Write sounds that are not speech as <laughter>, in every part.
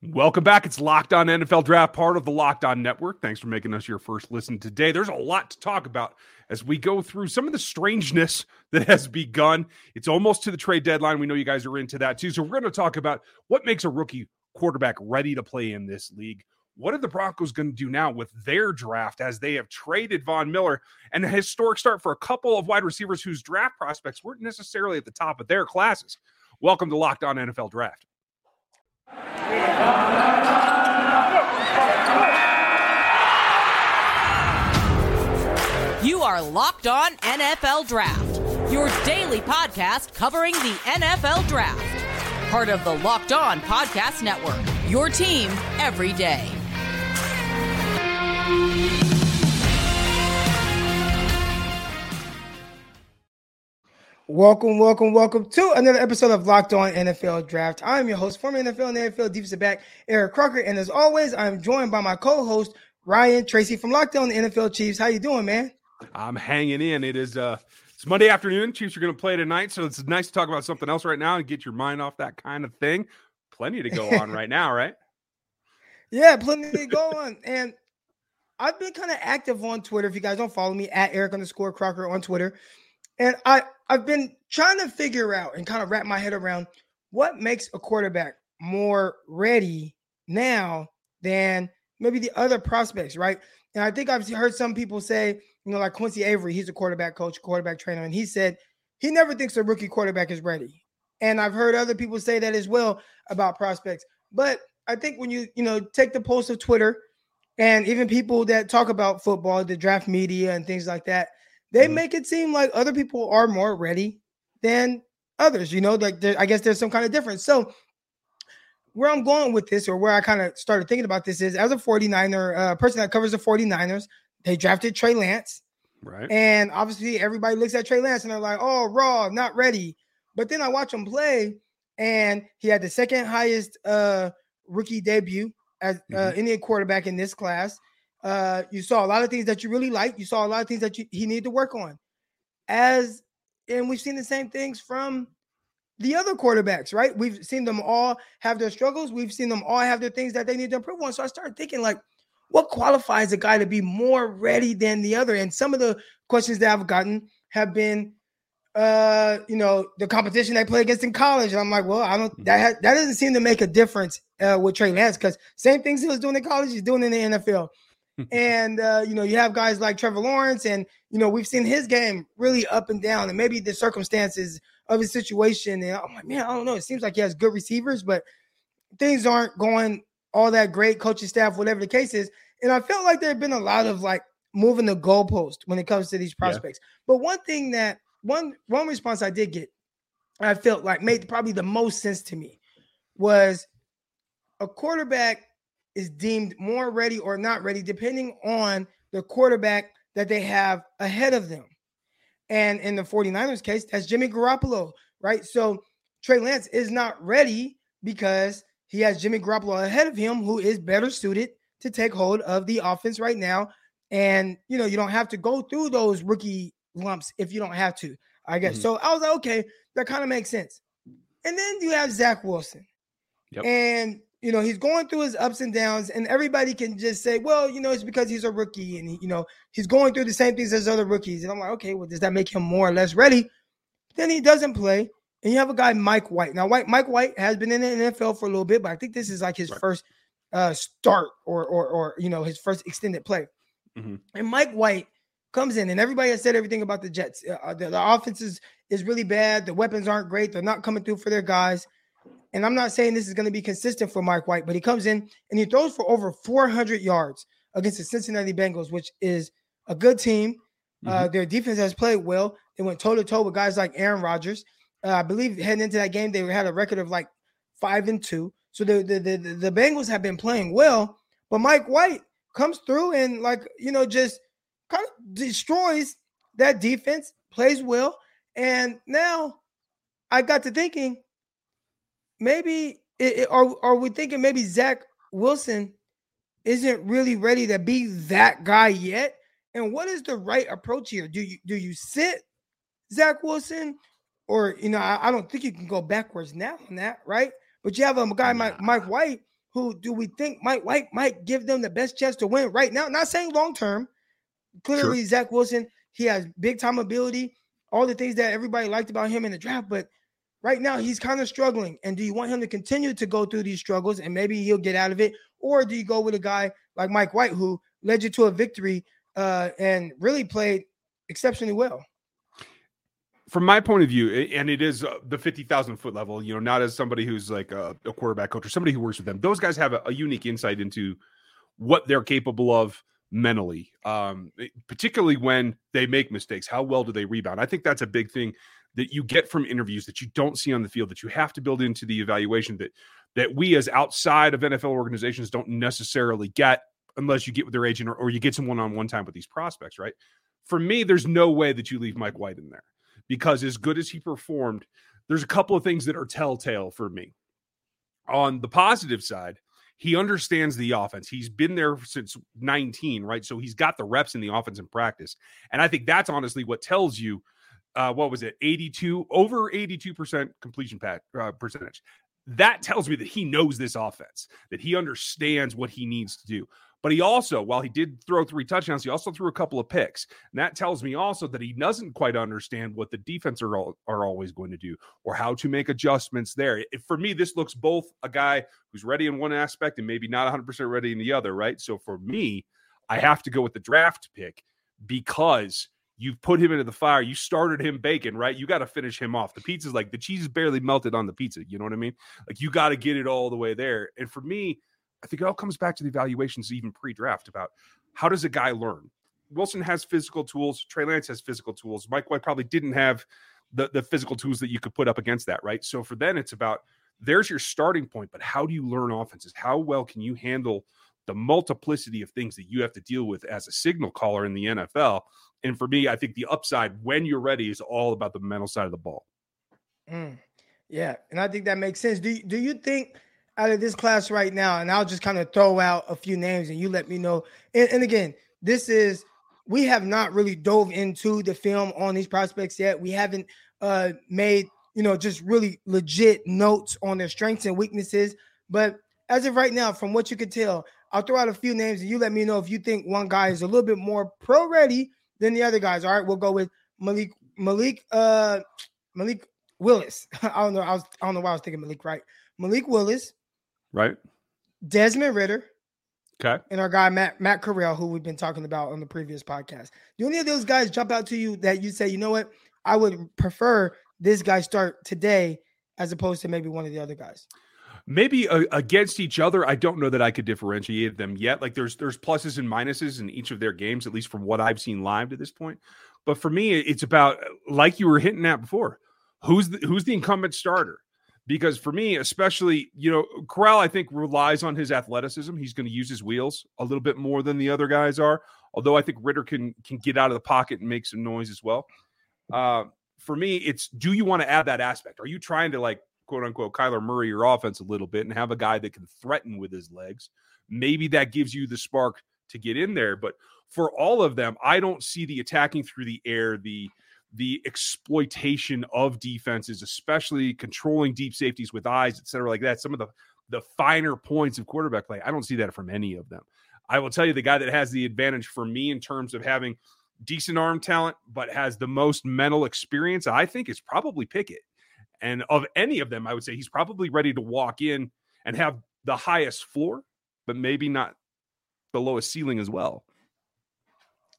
Welcome back. It's Locked On NFL Draft, part of the Locked On Network. Thanks for making us your first listen today. There's a lot to talk about as we go through some of the strangeness <laughs> that has begun. It's almost to the trade deadline. We know you guys are into that too. So we're going to talk about what makes a rookie quarterback ready to play in this league. What are the Broncos going to do now with their draft as they have traded Von Miller and a historic start for a couple of wide receivers whose draft prospects weren't necessarily at the top of their classes? Welcome to Locked On NFL Draft. You are Locked On NFL Draft, your daily podcast covering the NFL Draft. Part of the Locked On Podcast Network, your team every day. Welcome, welcome, welcome to another episode of Locked On NFL Draft. I'm your host, former NFL and AFL defensive back Eric Crocker, and as always, I'm joined by my co-host Ryan Tracy from Locked On NFL Chiefs. How you doing, man? I'm hanging in. It is uh it's Monday afternoon. Chiefs are going to play tonight, so it's nice to talk about something else right now and get your mind off that kind of thing. Plenty to go <laughs> on right now, right? Yeah, plenty to go on. And I've been kind of active on Twitter. If you guys don't follow me, at Eric underscore Crocker on Twitter. And I, I've been trying to figure out and kind of wrap my head around what makes a quarterback more ready now than maybe the other prospects, right? And I think I've heard some people say, you know, like Quincy Avery, he's a quarterback coach, quarterback trainer, and he said he never thinks a rookie quarterback is ready. And I've heard other people say that as well about prospects. But I think when you, you know, take the pulse of Twitter and even people that talk about football, the draft media and things like that, they mm-hmm. make it seem like other people are more ready than others. You know, like I guess there's some kind of difference. So where I'm going with this, or where I kind of started thinking about this, is as a 49er, uh, person that covers the 49ers, they drafted Trey Lance. Right. And obviously everybody looks at Trey Lance and they're like, oh, raw, not ready. But then I watch him play, and he had the second highest uh rookie debut as uh, mm-hmm. any quarterback in this class. Uh, you saw a lot of things that you really liked. You saw a lot of things that you, he needed to work on. As and we've seen the same things from the other quarterbacks, right? We've seen them all have their struggles. We've seen them all have their things that they need to improve on. So I started thinking, like, what qualifies a guy to be more ready than the other? And some of the questions that I've gotten have been, uh, you know, the competition they play against in college. And I'm like, well, I don't mm-hmm. that ha- that doesn't seem to make a difference uh, with Trey Lance because same things he was doing in college, he's doing in the NFL. <laughs> and uh, you know, you have guys like Trevor Lawrence, and you know, we've seen his game really up and down, and maybe the circumstances of his situation. And I'm like, man, I don't know. It seems like he has good receivers, but things aren't going all that great, coaching staff, whatever the case is. And I felt like there had been a lot of like moving the goalpost when it comes to these prospects. Yeah. But one thing that one one response I did get, I felt like made probably the most sense to me was a quarterback is deemed more ready or not ready depending on the quarterback that they have ahead of them. And in the 49ers case, that's Jimmy Garoppolo, right? So Trey Lance is not ready because he has Jimmy Garoppolo ahead of him, who is better suited to take hold of the offense right now. And you know, you don't have to go through those rookie lumps if you don't have to, I guess. Mm-hmm. So I was like, okay, that kind of makes sense. And then you have Zach Wilson. Yep. And you know, he's going through his ups and downs, and everybody can just say, well, you know, it's because he's a rookie and he, you know, he's going through the same things as other rookies. And I'm like, okay, well, does that make him more or less ready? Then he doesn't play. And you have a guy, Mike White. Now, White, Mike White has been in the NFL for a little bit, but I think this is like his right. first uh, start or, or, or, you know, his first extended play. Mm-hmm. And Mike White comes in, and everybody has said everything about the Jets. Uh, the, the offense is, is really bad. The weapons aren't great. They're not coming through for their guys. And I'm not saying this is going to be consistent for Mike White, but he comes in and he throws for over 400 yards against the Cincinnati Bengals, which is a good team. Uh, mm-hmm. Uh, their defense has played well. They went toe to toe with guys like Aaron Rodgers. Uh, I believe heading into that game, they had a record of like five and two. So the, the the the Bengals have been playing well, but Mike White comes through and like you know just kind of destroys that defense, plays well, and now I got to thinking, maybe it, it, are are we thinking maybe Zach Wilson isn't really ready to be that guy yet? And what is the right approach here? Do you do you sit Zach Wilson, or you know, I, I don't think you can go backwards now on that, right? But you have a guy Mike, Mike White who do we think Mike White might give them the best chance to win right now? Not saying long term. Clearly, sure. Zach Wilson, he has big time ability, all the things that everybody liked about him in the draft, but right now he's kind of struggling. And do you want him to continue to go through these struggles and maybe he'll get out of it? Or do you go with a guy like Mike White who led you to a victory uh, and really played exceptionally well? from my point of view, and it is uh, the 50,000 foot level, you know, not as somebody who's like a, a quarterback coach or somebody who works with them. Those guys have a, a unique insight into what they're capable of mentally, um, particularly when they make mistakes. How well do they rebound? I think that's a big thing that you get from interviews that you don't see on the field that you have to build into the evaluation that that we as outside of NFL organizations don't necessarily get unless you get with their agent or, or you get someone one on one time with these prospects, right? For me, there's no way that you leave Mike White in there because as good as he performed, there's a couple of things that are telltale for me. On the positive side, he understands the offense. He's been there since 19, right? So he's got the reps in the offense in practice. And I think that's honestly what tells you uh, what was it 82 over 82% completion pat, uh, percentage that tells me that he knows this offense that he understands what he needs to do but he also, while he did throw three touchdowns, he also threw a couple of picks. And that tells me also that he doesn't quite understand what the defense are, are always going to do or how to make adjustments there. It, for me, this looks both a guy who's ready in one aspect and maybe not 100% ready in the other, right? So for me, I have to go with the draft pick because you've put him into the fire. You started him baking, right? You got to finish him off. The pizza's like the cheese is barely melted on the pizza. You know what I mean? Like you got to get it all the way there. And for me, I think it all comes back to the evaluations, even pre-draft, about how does a guy learn. Wilson has physical tools. Trey Lance has physical tools. Mike White probably didn't have the the physical tools that you could put up against that, right? So for then, it's about there's your starting point, but how do you learn offenses? How well can you handle the multiplicity of things that you have to deal with as a signal caller in the NFL? And for me, I think the upside when you're ready is all about the mental side of the ball. Mm, yeah, and I think that makes sense. Do do you think? out of this class right now, and I'll just kind of throw out a few names and you let me know. And, and, again, this is we have not really dove into the film on these prospects yet. We haven't uh made you know just really legit notes on their strengths and weaknesses. But as of right now, from what you could tell, I'll throw out a few names and you let me know if you think one guy is a little bit more pro ready than the other guys. All right, we'll go with Malik Malik uh Malik Willis. <laughs> I don't know. I was I don't know why I was thinking Malik right. Malik Willis, Right. Desmond Ridder, Okay. And our guy Matt Matt Corral, who we've been talking about on the previous podcast. Do any of those guys jump out to you that you say, you know what, I would prefer this guy start today as opposed to maybe one of the other guys? Maybe uh, against each other, I don't know that I could differentiate them yet. Like there's there's pluses and minuses in each of their games, at least from what I've seen live to this point. But for me, it's about like you were hitting at before. Who's the, who's the incumbent starter? because for me, especially, you know, Corral, I think relies on his athleticism. He's going to use his wheels a little bit more than the other guys are. Although I think Ridder can can get out of the pocket and make some noise as well. Uh, for me, it's do you want to add that aspect? Are you trying to like quote unquote Kyler Murray your offense a little bit and have a guy that can threaten with his legs? Maybe that gives you the spark to get in there. But for all of them, I don't see the attacking through the air, the the exploitation of defenses, especially controlling deep safeties with eyes, et cetera, like that. Some of the the finer points of quarterback play. I don't see that from any of them. I will tell you the guy that has the advantage for me in terms of having decent arm talent, but has the most mental experience, I think is probably Pickett. And of any of them, I would say he's probably ready to walk in and have the highest floor, but maybe not the lowest ceiling as well.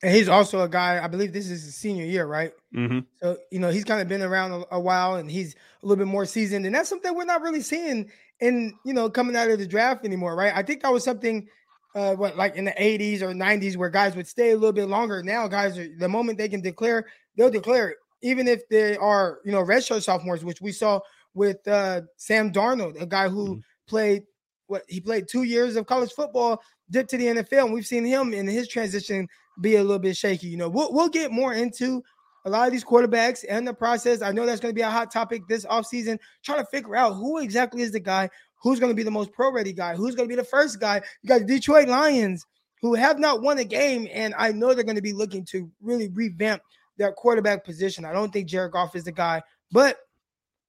And he's also a guy, I believe this is his senior year, right? Mm-hmm. So, you know, he's kind of been around a, a, while and he's a little bit more seasoned. And that's something we're not really seeing in, you know, coming out of the draft anymore, right? I think that was something, uh, what, like in the 80s or 90s where guys would stay a little bit longer. Now, guys, are, the moment they can declare, they'll declare it, even if they are, you know, redshirt sophomores, which we saw with uh, Sam Darnold, a guy who mm-hmm. played what he played two years of college football, dipped to the NFL, and we've seen him in his transition be a little bit shaky. You know, we'll, we'll get more into a lot of these quarterbacks and the process. I know that's going to be a hot topic this offseason, trying to figure out who exactly is the guy who's going to be the most pro ready guy, who's going to be the first guy. You got the Detroit Lions who have not won a game, and I know they're going to be looking to really revamp their quarterback position. I don't think Jared Goff is the guy, but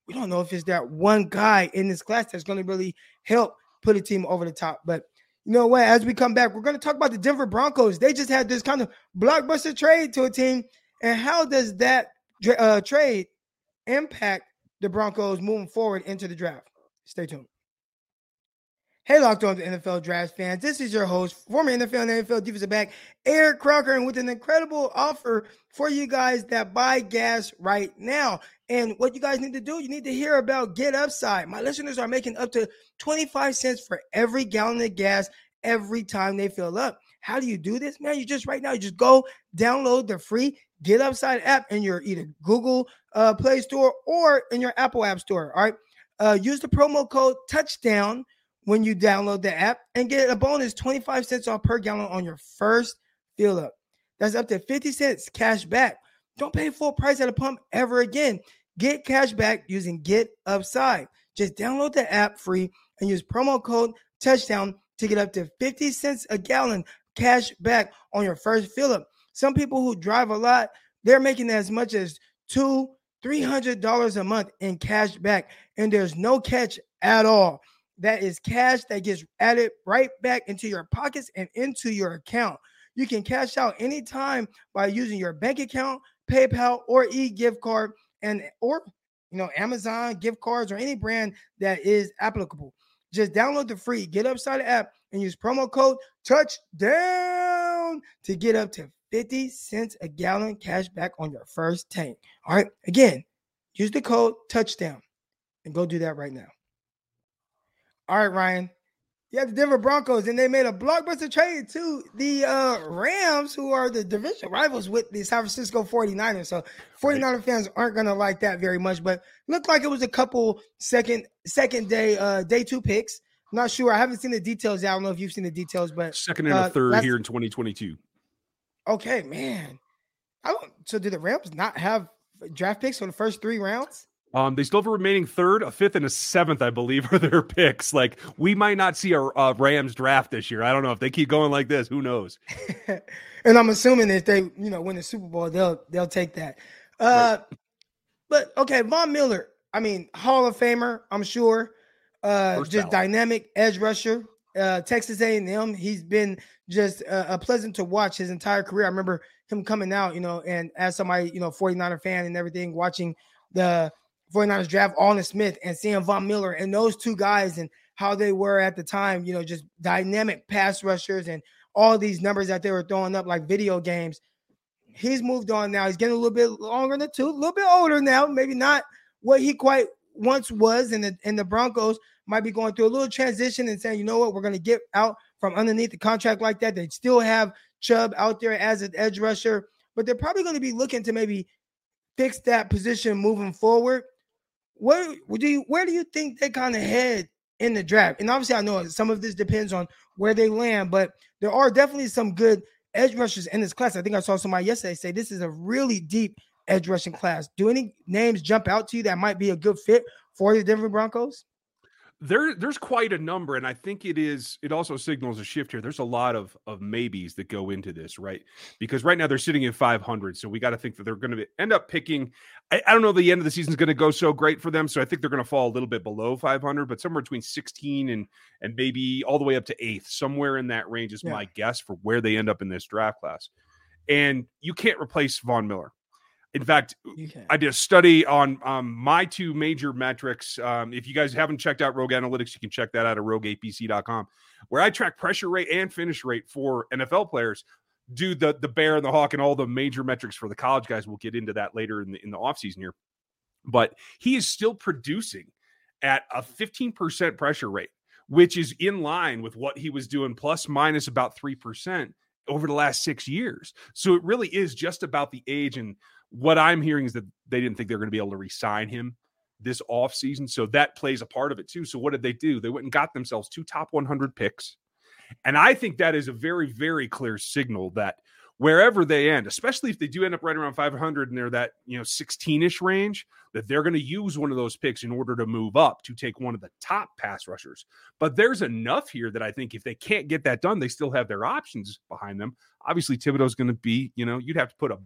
we don't know if it's that one guy in this class that's going to really help put a team over the top. But you know what? As we come back, we're going to talk about the Denver Broncos. They just had this kind of blockbuster trade to a team, and how does that uh, trade impact the Broncos moving forward into the draft? Stay tuned. Hey, locked on to NFL draft fans. This is your host, former NFL and AFL defensive back, Eric Crocker, and with an incredible offer for you guys that buy gas right now. And what you guys need to do, you need to hear about Get Upside. My listeners are making up to 25 cents for every gallon of gas every time they fill up. How do you do this, man? You just right now, you just go download the free Get Upside app in your either Google uh, Play Store or in your Apple App Store. All right. Uh, use the promo code touchdown when you download the app and get a bonus 25 cents off per gallon on your first fill up. That's up to 50 cents cash back. Don't pay full price at a pump ever again. Get cash back using Get Upside. Just download the app free and use promo code touchdown to get up to 50 cents a gallon cash back on your first fill up. Some people who drive a lot, they're making as much as two, three hundred dollars a month in cash back, and there's no catch at all that is cash that gets added right back into your pockets and into your account. You can cash out anytime by using your bank account, PayPal, or e-gift card, and or you know Amazon gift cards or any brand that is applicable. Just download the free Get Upside app and use promo code Touchdown to get up to 50 cents a gallon cash back on your first tank. All right, again, use the code Touchdown and go do that right now. All right, Ryan. You have the Denver Broncos, and they made a blockbuster trade to the uh, Rams, who are the division rivals with the San Francisco 49ers. So 49er right. fans aren't gonna like that very much, but looked like it was a couple second second day uh day two picks. I'm not sure. I haven't seen the details. I don't know if you've seen the details, but second and uh, a third here in 2022. Okay, man. I don't so do the Rams not have draft picks for the first three rounds? Um, they still have a remaining third, a fifth, and a seventh, I believe, <laughs> are their picks. Like we might not see a, a Rams draft this year. I don't know if they keep going like this. Who knows? <laughs> and I'm assuming if they, you know, win the Super Bowl, they'll they'll take that. Uh, right. But okay, Von Miller. I mean, Hall of Famer, I'm sure. Uh, First just dynamic edge rusher. Uh, Texas A&M. He's been just uh, a pleasant to watch his entire career. I remember him coming out, you know, and as somebody, you know, 49er fan and everything, watching the 49ers draft Aldon Smith and Sam Von Miller and those two guys and how they were at the time, you know, just dynamic pass rushers and all these numbers that they were throwing up like video games. He's moved on now. He's getting a little bit longer in the tooth, a little bit older now, maybe not what he quite once was. And the and the Broncos might be going through a little transition and saying, you know what, we're going to get out from underneath the contract like that. They still have Chubb out there as an edge rusher, but they're probably going to be looking to maybe fix that position moving forward where do you where do you think they kind of head in the draft? And obviously, I know some of this depends on where they land, but there are definitely some good edge rushers in this class. I think I saw somebody yesterday say this is a really deep edge rushing class. Do any names jump out to you that might be a good fit for the Denver Broncos? There there's quite a number and i think it is it also signals a shift here. There's a lot of of maybes that go into this right? Because right now they're sitting at 500 so we got to think that they're going to end up picking I, I, don't know the end of the season is going to go so great for them so i think they're going to fall a little bit below 500 but somewhere between 16 and and maybe all the way up to eighth somewhere in that range is yeah. my guess for where they end up in this draft class. And you can't replace von miller in fact, I did a study on um, my two major metrics. Um, if you guys haven't checked out Rogue Analytics, you can check that out at rogueapc.com, where I track pressure rate and finish rate for NFL players. Do the the bear and the hawk and all the major metrics for the college guys. We'll get into that later in the in the offseason here. But he is still producing at a 15% pressure rate, which is in line with what he was doing plus minus about 3% over the last six years. So it really is just about the age and what I'm hearing is that they didn't think they were going to be able to resign him this offseason. So that plays a part of it too. So what did they do? They went and got themselves two top 100 picks. And I think that is a very, very clear signal that wherever they end, especially if they do end up right around 500 and they're that, you know, 16 ish range, that they're going to use one of those picks in order to move up to take one of the top pass rushers. But there's enough here that I think if they can't get that done, they still have their options behind them. Obviously, Thibodeaux's going to be, you know, you'd have to put a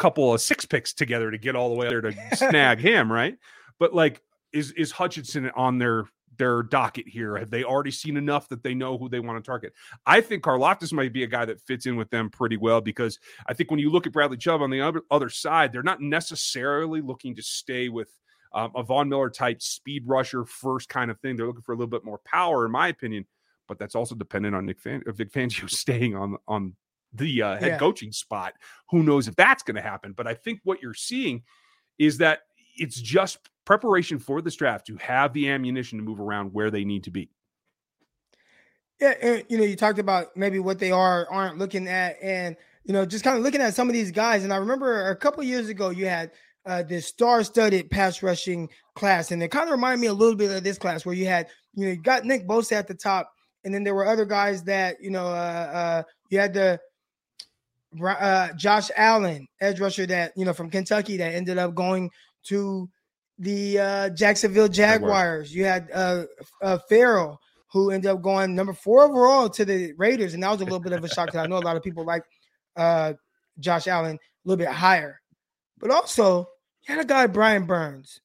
couple of six picks together to get all the way there to snag <laughs> him, right? But like, is is Hutchinson on their their docket here? Have they already seen enough that they know who they want to target? I think Karlaftis might be a guy that fits in with them pretty well because I think when you look at Bradley Chubb on the other, other side, they're not necessarily looking to stay with um, a Von Miller type speed rusher first kind of thing. They're looking for a little bit more power, in my opinion. But that's also dependent on Nick, Fan- Vic Fangio <laughs> staying on on the uh, head yeah. coaching spot. Who knows if that's going to happen? But I think what you're seeing is that it's just preparation for this draft to have the ammunition to move around where they need to be. Yeah, and you know, you talked about maybe what they are aren't looking at, and you know, just kind of looking at some of these guys. And I remember a couple years ago, you had uh, this star-studded pass rushing class, and it kind of reminded me a little bit of this class where you had, you know, you got Nick Bosa at the top, and then there were other guys that you know, uh, uh, you had the uh, Josh Allen, edge rusher that you know from Kentucky that ended up going to the uh, Jacksonville Jaguars. You had uh, uh, Ferrell who ended up going number four overall to the Raiders, and that was a little bit of a shock because I know a lot of people like uh, Josh Allen a little bit higher. But also, you had a guy Brian Burns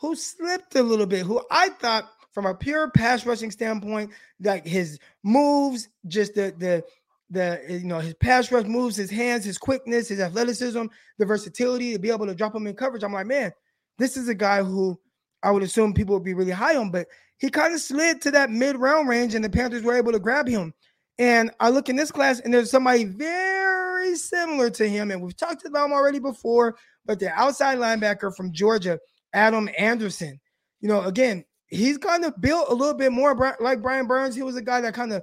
who slipped a little bit, who I thought from a pure pass rushing standpoint, like his moves, just the the the eh, you know his pass rush moves, his hands, his quickness, his athleticism, the versatility to be able to drop him in coverage. I'm like, man, this is a guy who I would assume people would be really high on, but he kind of slid to that mid round range, and the Panthers were able to grab him. And I look in this class, and there's somebody very similar to him, and we've talked about him already before. But the outside linebacker from Georgia, Adam Anderson. You know, again, he's kind of built a little bit more like Brian Burns. He was a guy that kind of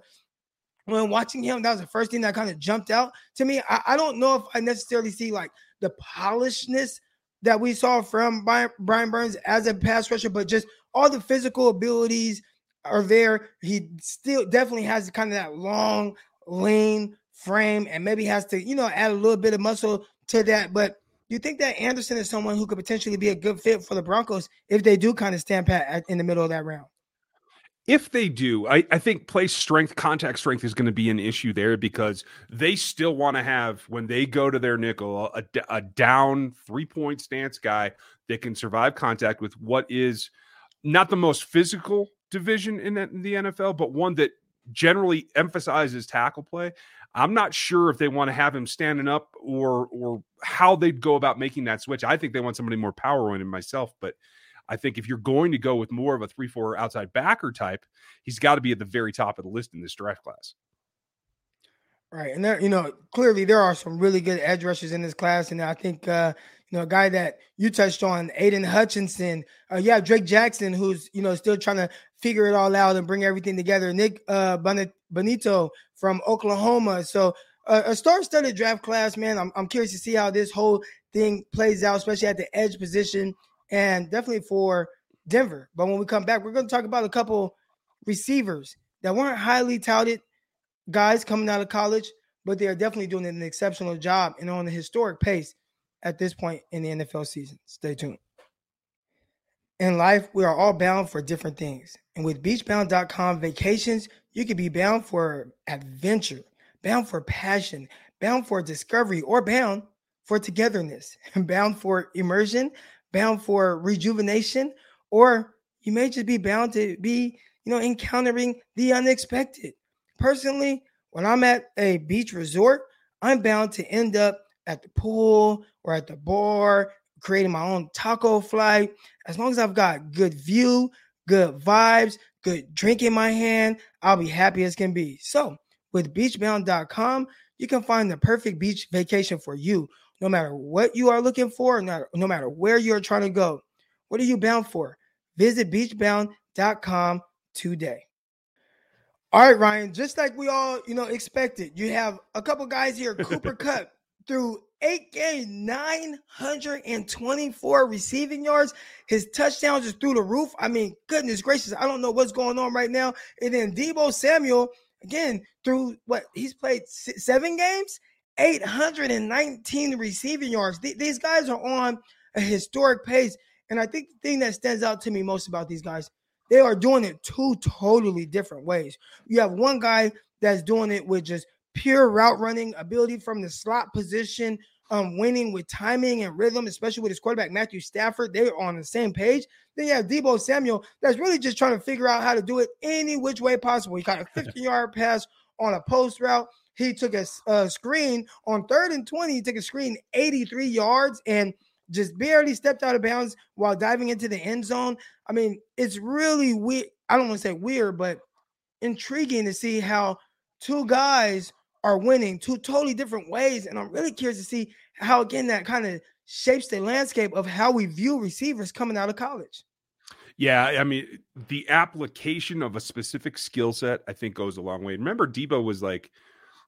when watching him, that was the first thing that kind of jumped out to me. I, I, don't know if I necessarily see like the polishedness that we saw from Brian, Brian Burns as a pass rusher, but just all the physical abilities are there. He still definitely has kind of that long, lean frame, and maybe has to, you know, add a little bit of muscle to that. But you think that Anderson is someone who could potentially be a good fit for the Broncos if they do kind of stand pat in the middle of that round? If they do, I, I think play strength, contact strength is going to be an issue there because they still want to have, when they go to their nickel, a, a down three point stance guy that can survive contact with what is not the most physical division in the NFL, but one that generally emphasizes tackle play. I'm not sure if they want to have him standing up or or how they'd go about making that switch. I think they want somebody more power oriented myself, but I think if you're going to go with more of a three four outside backer type, he's got to be at the very top of the list in this draft class. Right, and there, you know, clearly there are some really good edge rushers in this class, and I think uh, you know, a guy that you touched on, Aidan Hutchinson. Uh, yeah, Drake Jackson, who's you know still trying to figure it all out and bring everything together. Nick uh, Bonitto from Oklahoma. So uh, a star-studded draft class, man. I'm, I'm curious to see how this whole thing plays out, especially at the edge position, and definitely for Denver. But when we come back, we're going to talk about a couple receivers that weren't highly touted guys coming out of college, but they are definitely doing an exceptional job and on a historic pace at this point in the NFL season. Stay tuned. In life, we are all bound for different things. And with beachbound.com vacations, you could be bound for adventure, bound for passion, bound for discovery, or bound for togetherness, <laughs> bound for immersion, bound for rejuvenation, or you may just be bound to be, you know, encountering the unexpected. Personally, when I'm at a beach resort, I'm bound to end up at the pool or at the bar, creating my own taco flight. As long as I've got good view, good vibes, good drink in my hand, I'll be happy as can be. So, with beachbound.com, you can find the perfect beach vacation for you, no matter what you are looking for, no, no matter where you're trying to go. What are you bound for? Visit beachbound.com today. All right, Ryan, just like we all, you know, expected, you have a couple guys here, <laughs> Cooper Kupp through eight games, 924 receiving yards. His touchdowns is through the roof. I mean, goodness gracious, I don't know what's going on right now. And then Deebo Samuel, again, through what he's played seven games, 819 receiving yards. These guys are on a historic pace. And I think the thing that stands out to me most about these guys, they are doing it two totally different ways. You have one guy that's doing it with just pure route running ability from the slot position, um, winning with timing and rhythm, especially with his quarterback Matthew Stafford. They're on the same page. Then you have Deebo Samuel that's really just trying to figure out how to do it any which way possible. He got a <laughs> 50 yard pass on a post route. He took a, a uh, screen on third and 20. He took a screen 83 yards and just barely stepped out of bounds while diving into the end zone. I mean, it's really weird. I don't want to say weird, but intriguing to see how two guys are winning two totally different ways. And I'm really curious to see how, again, that kind of shapes the landscape of how we view receivers coming out of college. Yeah, I mean, the application of a specific skill set, I think, goes a long way. Remember, Deebo was like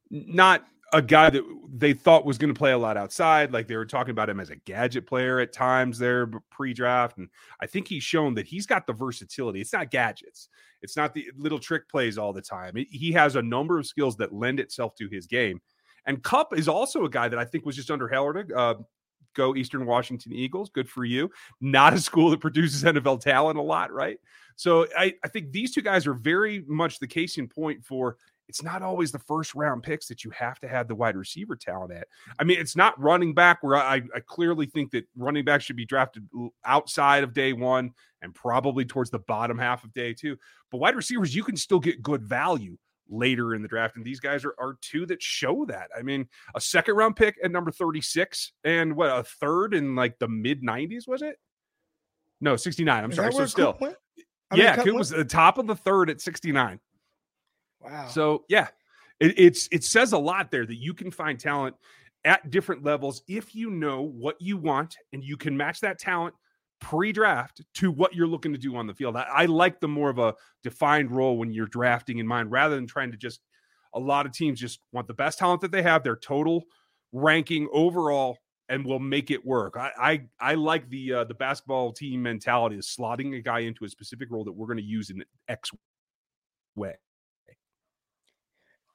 not a guy that they thought was going to play a lot outside. Like they were talking about him as a gadget player at times there pre-draft, and I think he's shown that he's got the versatility. It's not gadgets. It's not the little trick plays all the time. He has a number of skills that lend itself to his game. And Kupp is also a guy that I think was just under underheralded. Uh, go Eastern Washington Eagles. Good for you. Not a school that produces <laughs> NFL talent a lot, right? So I, I think these two guys are very much the case in point for it's not always the first round picks that you have to have the wide receiver talent at. I mean, it's not running back where I, I clearly think that running back should be drafted outside of day one and probably towards the bottom half of day two. But wide receivers, you can still get good value later in the draft. And these guys are, are two that show that. I mean, a second round pick at number 36 and what a third in like the mid 90s, was it? No, 69. I'm Is sorry. So still. yeah, it was the top of the third at 69. Wow. So yeah, it, it's it says a lot there that you can find talent at different levels if you know what you want and you can match that talent pre-draft to what you're looking to do on the field. I, I, like the more of a defined role when you're drafting in mind rather than trying to just a lot of teams just want the best talent that they have, their total ranking overall, and will make it work. I I, I like the uh, the basketball team mentality of slotting a guy into a specific role that we're going to use in X way.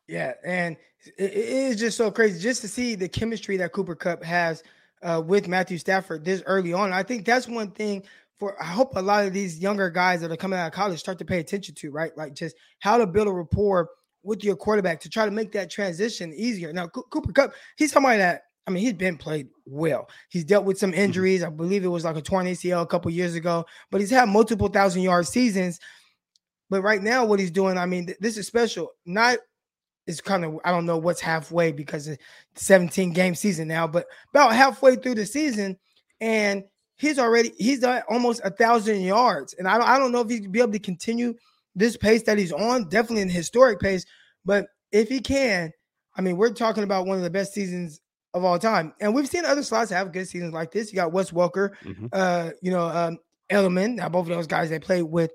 Yeah, and it is just so crazy just to see the chemistry that Cooper Kupp has uh, with Matthew Stafford this early on. I think that's one thing for I hope a lot of these younger guys that are coming out of college start to pay attention to, right? Like just how to build a rapport with your quarterback to try to make that transition easier. Now, C- Cooper Kupp, he's somebody that I mean, he's been played well. He's dealt with some mm-hmm. injuries. I believe it was like a torn ACL a couple years ago, but he's had multiple thousand yard seasons. But right now, what he's doing, I mean, th- this is special. Not is kind of I don't know what's halfway because of 17 game season now, but about halfway through the season, and he's already he's almost a thousand yards, and I don't I don't know if he'd be able to continue this pace that he's on, definitely an historic pace, but if he can, I mean, we're talking about one of the best seasons of all time, and we've seen other slots have good seasons like this. You got Wes Welker, mm-hmm. uh, you know, um, Edelman. Now both of those guys they played with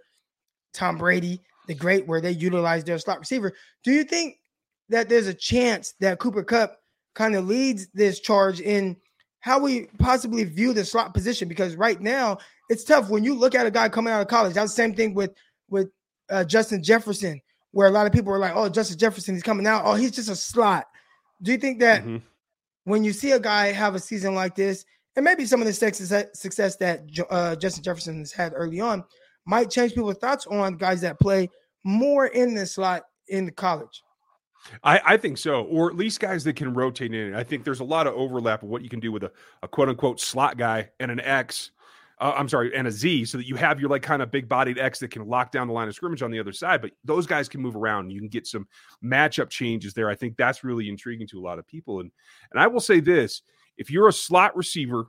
Tom Brady, the great, where they utilize their slot receiver. Do you think that there's a chance that Cooper Kupp kind of leads this charge in how we possibly view the slot position because right now it's tough when you look at a guy coming out of college. That's the same thing with with uh, Justin Jefferson, where a lot of people are like, "Oh, Justin Jefferson, he's coming out. Oh, he's just a slot." Do you think that mm-hmm. when you see a guy have a season like this, and maybe some of the success, success that uh, Justin Jefferson has had early on, might change people's thoughts on guys that play more in the slot in the college? I, I, think so, or at least guys that can rotate in. I think there's a lot of overlap of what you can do with a, a quote unquote slot guy and an X. Uh, I'm sorry, and a Z, so that you have your like kind of big bodied X that can lock down the line of scrimmage on the other side. But those guys can move around. You can get some matchup changes there. I think that's really intriguing to a lot of people. And and I will say this: if you're a slot receiver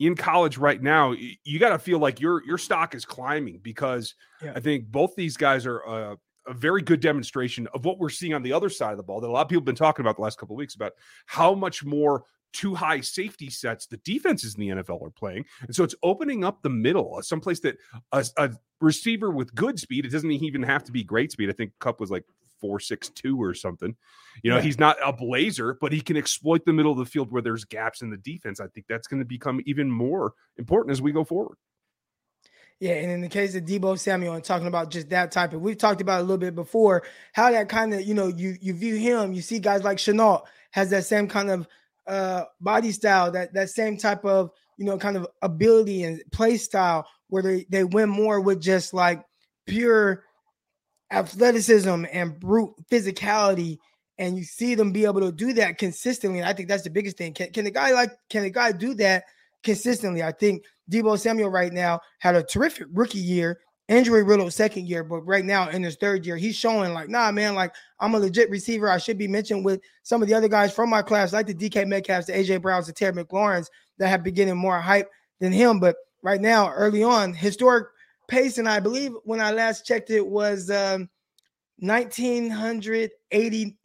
in college right now, you got to feel like your your stock is climbing because yeah. I think both these guys are uh, a very good demonstration of what we're seeing on the other side of the ball that a lot of people have been talking about the last couple of weeks about how much more too high safety sets the defenses in the NFL are playing. And so it's opening up the middle, uh, someplace that a, a receiver with good speed, it doesn't even have to be great speed. I think Kupp was like 462 or something. You know, yeah. he's not a blazer, but he can exploit the middle of the field where there's gaps in the defense. I think that's going to become even more important as we go forward. Yeah, and in the case of Deebo Samuel, and talking about just that type of, we've talked about a little bit before how that kind of, you know, you you view him. You see guys like Shenault has that same kind of uh body style, that that same type of, you know, kind of ability and play style where they they win more with just like pure athleticism and brute physicality and you see them be able to do that consistently. I think that's the biggest thing. Can, can the guy like can the guy do that consistently? I think Deebo Samuel right now had a terrific rookie year, injury riddled second year, but right now in his third year, he's showing like, nah, man, like I'm a legit receiver. I should be mentioned with some of the other guys from my class, like the DK Metcalfs, the AJ Browns, the Terry McLaurins, that have been getting more hype than him. But right now, early on, historic pace, and I believe when I last checked it was um, 1980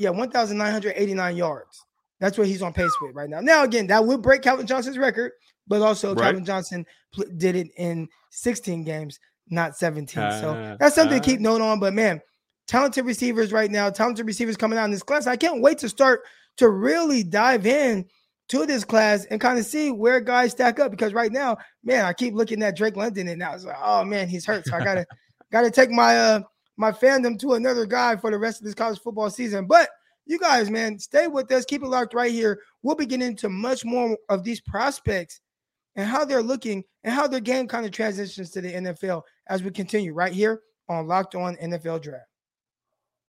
yeah, 1,989 yards. That's what he's on pace with right now. Now, again, that would break Calvin Johnson's record, but also right. Calvin Johnson pl- did it in 16 games, not 17. Uh, so that's something uh, to keep note on. But man, talented receivers right now, talented receivers coming out in this class. I can't wait to start to really dive in to this class and kind of see where guys stack up because right now, man, I keep looking at Drake London and I was like, oh man, he's hurt. So I gotta <laughs> gotta take my uh my fandom to another guy for the rest of this college football season. But you guys, man, stay with us. Keep it locked right here. We'll be getting into much more of these prospects and how they're looking and how their game kind of transitions to the NFL as we continue right here on Locked On NFL Draft.